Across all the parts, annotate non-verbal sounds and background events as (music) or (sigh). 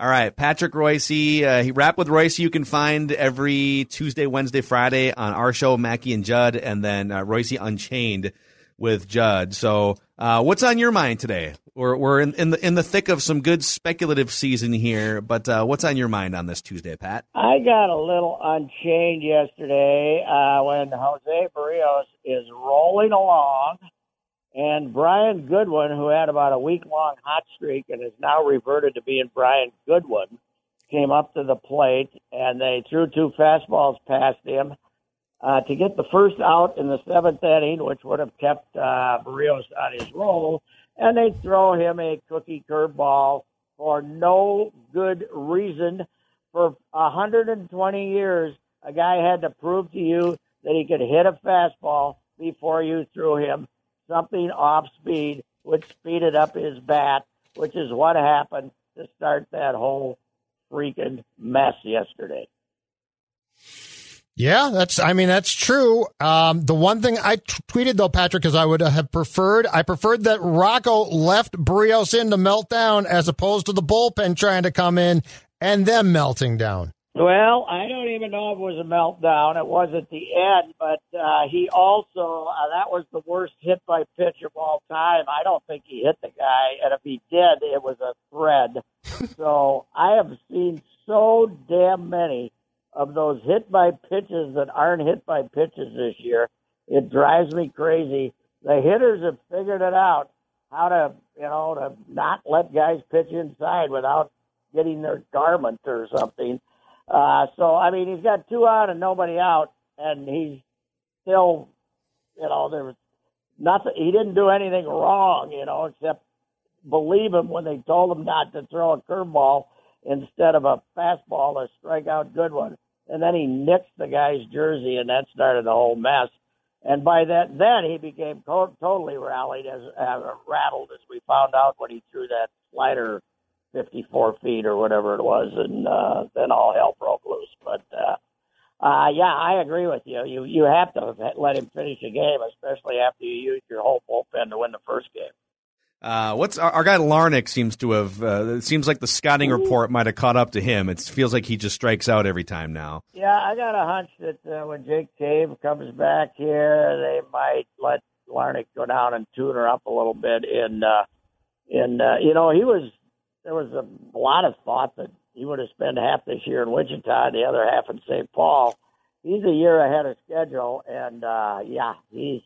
All right, Patrick Reusse. Uh, he rap with Reusse. You can find every Tuesday, Wednesday, Friday on our show, Mackey and Judd, and then uh, Reusse Unchained with Judd. So, uh, what's on your mind today? We're we're in, in the in the thick of some good speculative season here, but uh, what's on your mind on this Tuesday, Pat? I got a little unchained yesterday uh, when Jose Berrios is rolling along and Brian Goodwin, who had about a week long hot streak and is now reverted to being Brian Goodwin, came up to the plate and they threw two fastballs past him uh, to get the first out in the seventh inning, which would have kept uh, Berrios on his roll. And they throw him a cookie curveball for no good reason. For 120 years, a guy had to prove to you that he could hit a fastball before you threw him something off speed, which speeded up his bat, which is what happened to start that whole freaking mess yesterday. Yeah, that's. I mean, that's true. Um, the one thing I t- tweeted though, Patrick, is I would have preferred. I preferred that Rocco left Berrios in to melt down as opposed to the bullpen trying to come in and them melting down. Well, I don't even know if it was a meltdown. It was at the end, but uh, he also uh, that was the worst hit by pitch of all time. I don't think he hit the guy, and if he did, it was a thread. (laughs) so I have seen so damn many of those hit by pitches that aren't hit by pitches this year. It drives me crazy. The hitters have figured it out how to, you know, to not let guys pitch inside without getting their garment or something. Uh, so I mean, he's got two out and nobody out, and he's still, you know, there was nothing. He didn't do anything wrong, you know, except believe him when they told him not to throw a curveball instead of a fastball, a strikeout good one, and then he nicked the guy's jersey, and that started the whole mess. And by that, then he became co- totally rallied as uh, rattled as we found out when he threw that slider 54 feet or whatever it was, and uh, then all hell broke loose. But uh, uh, yeah, I agree with you. You you have to let him finish a game, especially after you use your whole bullpen to win the first game. Uh, what's our, our, guy Larnach seems to have? Uh, it seems like the scouting report might have caught up to him. It feels like he just strikes out every time now. Yeah, I got a hunch that uh, when Jake Cave comes back here, they might let Larnach go down and tune her up a little bit. In uh, in uh, you know, he was there was a lot of thought that he would have spent half this year in Wichita, and the other half in St. Paul. He's a year ahead of schedule, and uh, yeah, he's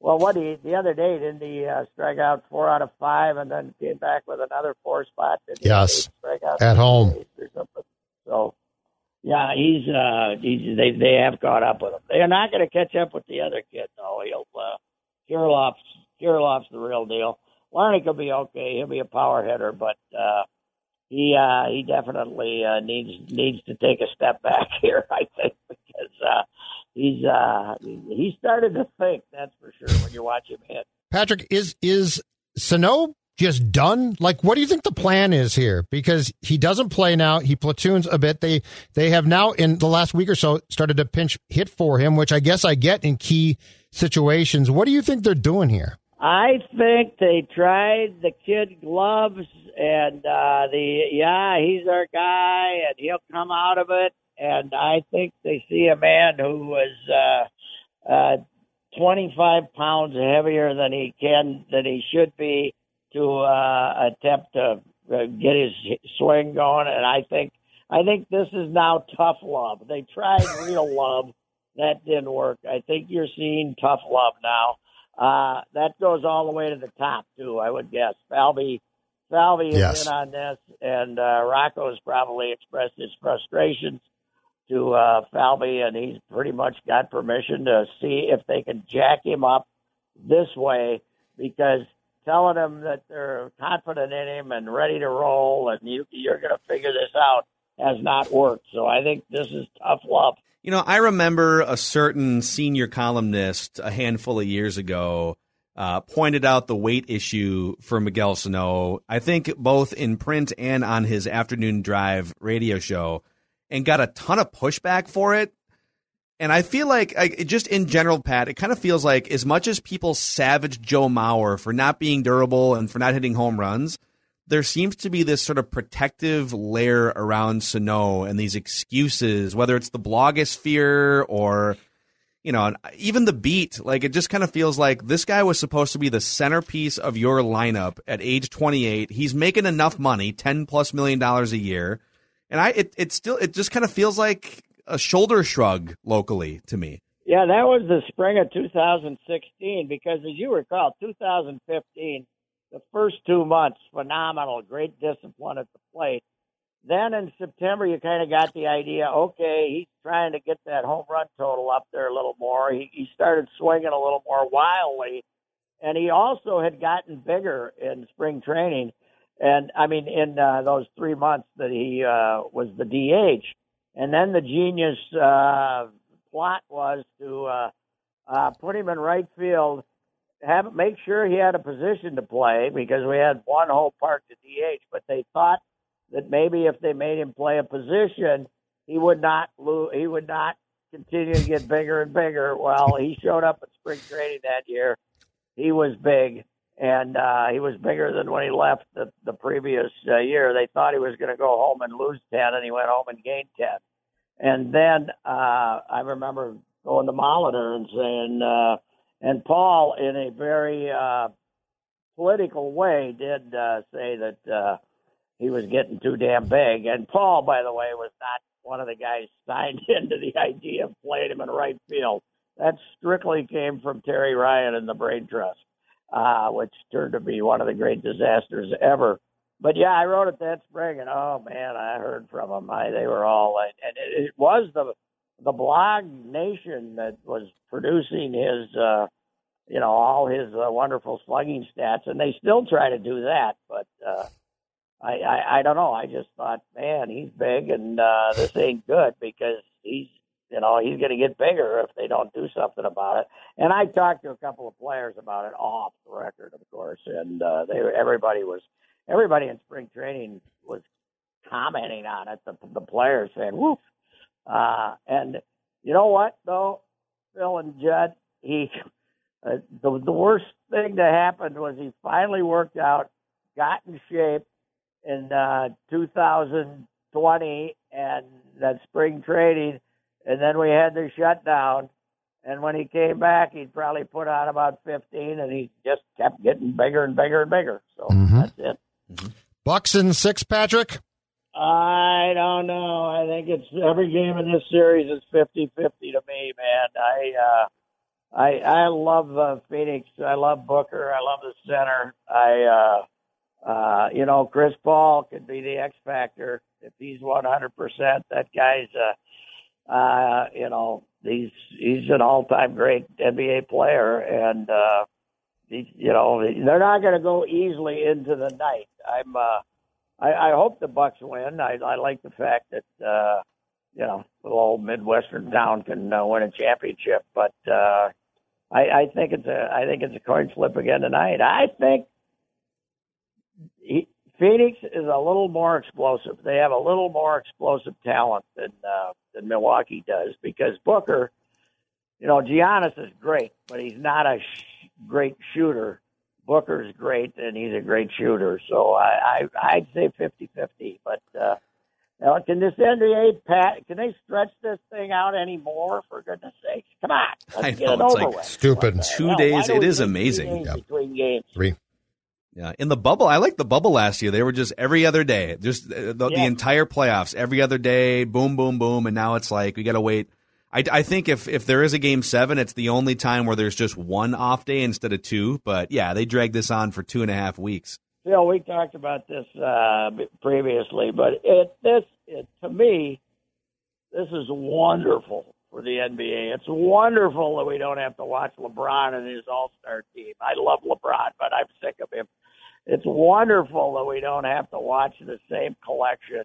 well. What he the other day didn't he uh, strike out four out of five, and then came back with another four spot? yes, at home or something. So yeah, he's uh, he's they they have caught up with him. They are not going to catch up with the other kid though. He'll uh, Kirilloff's Kirilloff's the real deal. Larnach will be okay. He'll be a power hitter, but uh, he uh, he definitely uh, needs needs to take a step back (laughs) here. I think because uh, he's uh, he started to think. That's for sure when you watch him hit. Patrick is is Sano just done? Like, what do you think the plan is here? Because he doesn't play now. He platoons a bit. They they have now in the last week or so started to pinch hit for him, which I guess I get in key situations. What do you think they're doing here? I think they tried the kid gloves and uh the yeah, he's our guy and he'll come out of it and I think they see a man who was uh uh 25 pounds heavier than he can than he should be to uh attempt to uh, get his swing going and I think I think this is now tough love. They tried real love that didn't work. I think you're seeing tough love now uh, that goes all the way to the top too. I would guess Falvey, Falvey is yes. in on this, and uh, Rocco has probably expressed his frustrations to uh, Falvey, and he's pretty much got permission to see if they can jack him up this way because telling him that they're confident in him and ready to roll, and you, you're going to figure this out, has not worked. So I think this is tough love. You know, I remember a certain senior columnist a handful of years ago uh, pointed out the weight issue for Miguel Sano, I think both in print and on his afternoon drive radio show, and got a ton of pushback for it. And I feel like, I, just in general, Pat, it kind of feels like as much as people savage Joe Mauer for not being durable and for not hitting home runs, there seems to be this sort of protective layer around Sano and these excuses, whether it's the blogosphere or you know, even the beat, like it just kind of feels like this guy was supposed to be the centerpiece of your lineup at age 28. He's making enough money, 10 plus million dollars a year. And I, it, it still, it just kind of feels like a shoulder shrug locally to me. Yeah, that was the spring of 2016 because as you recall, 2015, the first two months, phenomenal, great discipline at the plate then in September, you kind of got the idea. Okay, he's trying to get that home run total up there a little more. He, he started swinging a little more wildly, and he also had gotten bigger in spring training. And I mean, in uh, those three months that he uh, was the DH, and then the genius uh, plot was to uh, uh, put him in right field, have make sure he had a position to play because we had one whole park to DH, but they thought that maybe if they made him play a position, he would not lose, he would not continue to get bigger and bigger. Well, he showed up at spring training that year. He was big, and uh, he was bigger than when he left the, the previous uh, year. They thought he was going to go home and lose ten, and he went home and gained ten. And then uh, I remember going to Molitor and saying, uh, and Paul, in a very uh, political way, did uh, say that. Uh, he was getting too damn big. And Paul, by the way, was not one of the guys (laughs) signed into the idea of playing him in right field. That strictly came from Terry Ryan and the Brain Trust, uh, which turned to be one of the great disasters ever. But yeah, I wrote it that spring, and oh man, I heard from them. I, they were all, and it, it was the the blog nation that was producing his, uh, you know, all his uh, wonderful slugging stats, and they still try to do that, but. uh I, I I don't know. I just thought, man, he's big, and uh, this ain't good because he's you know he's going to get bigger if they don't do something about it. And I talked to a couple of players about it off the record, of course, and uh, they everybody was everybody in spring training was commenting on it. The the players saying, "Woof," uh, and you know what though, Phil and Judd, he. Uh, the the worst thing that happened was he finally worked out, got in shape, in uh, 2020 and that spring training, and then we had the shutdown. And when he came back, he'd probably put on about 15, and he just kept getting bigger and bigger and bigger. So mm-hmm. that's it. Mm-hmm. Bucks and six, Patrick? I don't know. I think it's every game in this series is 50 50 to me, man. I, uh, I, I love uh, Phoenix. I love Booker. I love the center. I, uh, uh, you know, Chris Paul could be the X factor if he's 100%. That guy's, uh, uh, you know, he's he's an all-time great NBA player, and uh, he, you know, they're not going to go easily into the night. I'm, uh, I, I hope the Bucks win. I, I like the fact that, uh, you know, the old Midwestern town can uh, win a championship, but uh, I, I think it's a I think it's a coin flip again tonight. I think he, Phoenix is a little more explosive. They have a little more explosive talent than uh, than Milwaukee does because Booker, you know, Giannis is great, but he's not a sh- great shooter. Booker's great, and he's a great shooter. So I, I I'd say fifty fifty. But uh, now, can this NBA pat? Can they stretch this thing out anymore? For goodness sakes, come on, let's I get know, it it's over like with. Stupid. Two days, it is amazing. Yep. Between games. Three. Yeah, in the bubble, I like the bubble last year. They were just every other day, just uh, the, Yeah. the entire playoffs, every other day, boom, boom, boom, and now it's like we got to wait. I, I think if if there is a game seven, it's the only time where there's just one off day instead of two. But yeah, they dragged this on for two and a half weeks. Phil, we talked about this uh, previously, but it this it, to me, this is wonderful for the NBA. It's wonderful that we don't have to watch LeBron and his All Star team. I love LeBron, but I'm sick of him. It's wonderful that we don't have to watch the same collection.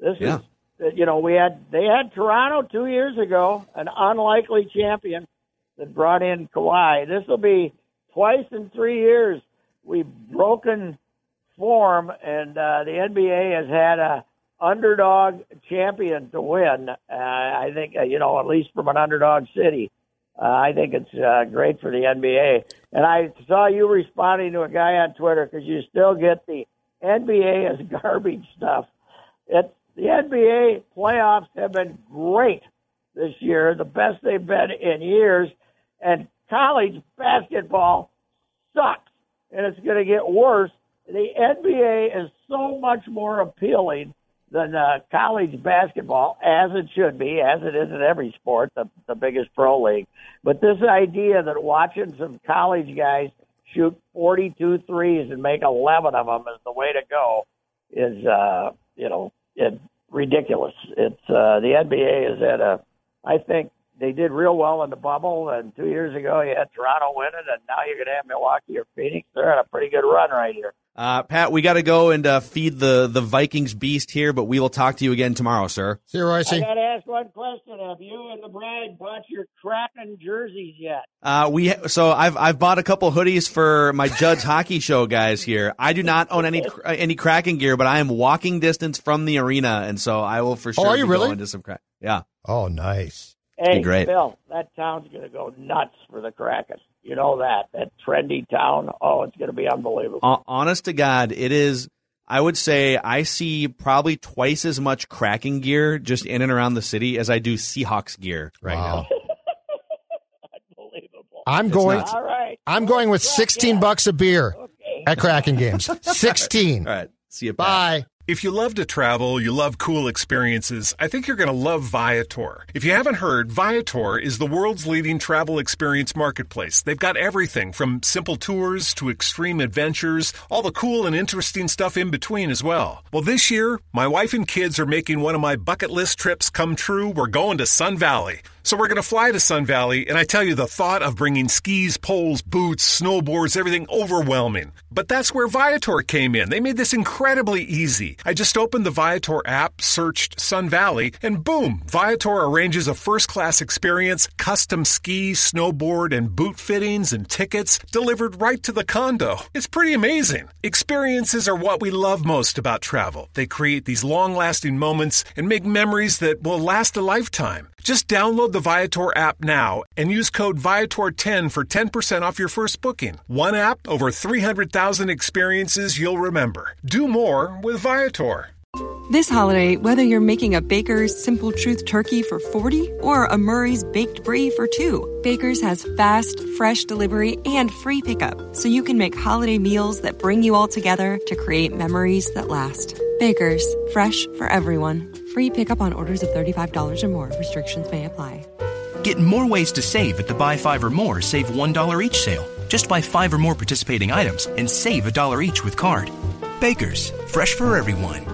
This Yeah. is, you know, we had they had Toronto two years ago, an unlikely champion that brought in Kawhi. This will be twice in three years. We've broken form, and uh, the NBA has had a underdog champion to win. Uh, I think, uh, you know, at least from an underdog city. Uh, I think it's uh, great for the NBA. And I saw you responding to a guy on Twitter because you still get the NBA is (laughs) garbage stuff. It's the NBA playoffs have been great this year, the best they've been in years, and college basketball sucks, and it's going to get worse. The NBA is so much more appealing than uh, college basketball, as it should be, as it is in every sport, the, the biggest pro league. But this idea that watching some college guys shoot 42 threes and make 11 of them is the way to go is, uh, you know, it, ridiculous. It's uh, the NBA is at a, I think they did real well in the bubble, and two years ago you had Toronto win it, and now you're going to have Milwaukee or Phoenix. They're on a pretty good run right here. Uh, Pat, we got to go and uh, feed the the Vikings beast here, but we will talk to you again tomorrow, sir. See you, Reusse. I got to ask one question: Have you and the bride bought your Kraken jerseys yet? Uh, we so I've I've bought a couple hoodies for my Judd's hockey show guys here. I do not own any any Kraken gear, but I am walking distance from the arena, and so I will for sure Oh, are you be really? going to some crack. Yeah, Oh, nice. Hey, great. Bill, that town's going to go nuts for the Kraken. You know that that trendy town. Oh, it's going to be unbelievable. Hon- honest to God, it is. I would say I see probably twice as much Kraken gear just in and around the city as I do Seahawks gear right Wow. now. (laughs) unbelievable. I'm It's going. nuts. All right. I'm going with Kraken. 16 bucks a beer Okay. at Kraken games. (laughs) 16. All right, see you. Pat. Bye. If you love to travel, you love cool experiences, I think you're going to love Viator. If you haven't heard, Viator is the world's leading travel experience marketplace. They've got everything from simple tours to extreme adventures, all the cool and interesting stuff in between as well. Well, this year, my wife and kids are making one of my bucket list trips come true. We're going to Sun Valley. So we're going to fly to Sun Valley, and I tell you, the thought of bringing skis, poles, boots, snowboards, everything overwhelming. But that's where Viator came in. They made this incredibly easy. I just opened the Viator app, searched Sun Valley, and boom, Viator arranges a first class experience, custom ski, snowboard, and boot fittings and tickets delivered right to the condo. It's pretty amazing. Experiences are what we love most about travel. They create these long lasting moments and make memories that will last a lifetime. Just download the Viator app now and use code Viator10 for 10% off your first booking. One app, over 300,000 experiences you'll remember. Do more with Viator. This holiday, whether you're making a Baker's Simple Truth turkey for 40 or a Murray's Baked Brie for 2, Baker's has fast, fresh delivery and free pickup, so you can make holiday meals that bring you all together to create memories that last. Baker's, fresh for everyone. Free pickup on orders of $35 or more. Restrictions may apply. Get more ways to save at the Buy Five or More Save $1 each sale. Just buy five or more participating items and save a dollar each with card. Baker's, fresh for everyone.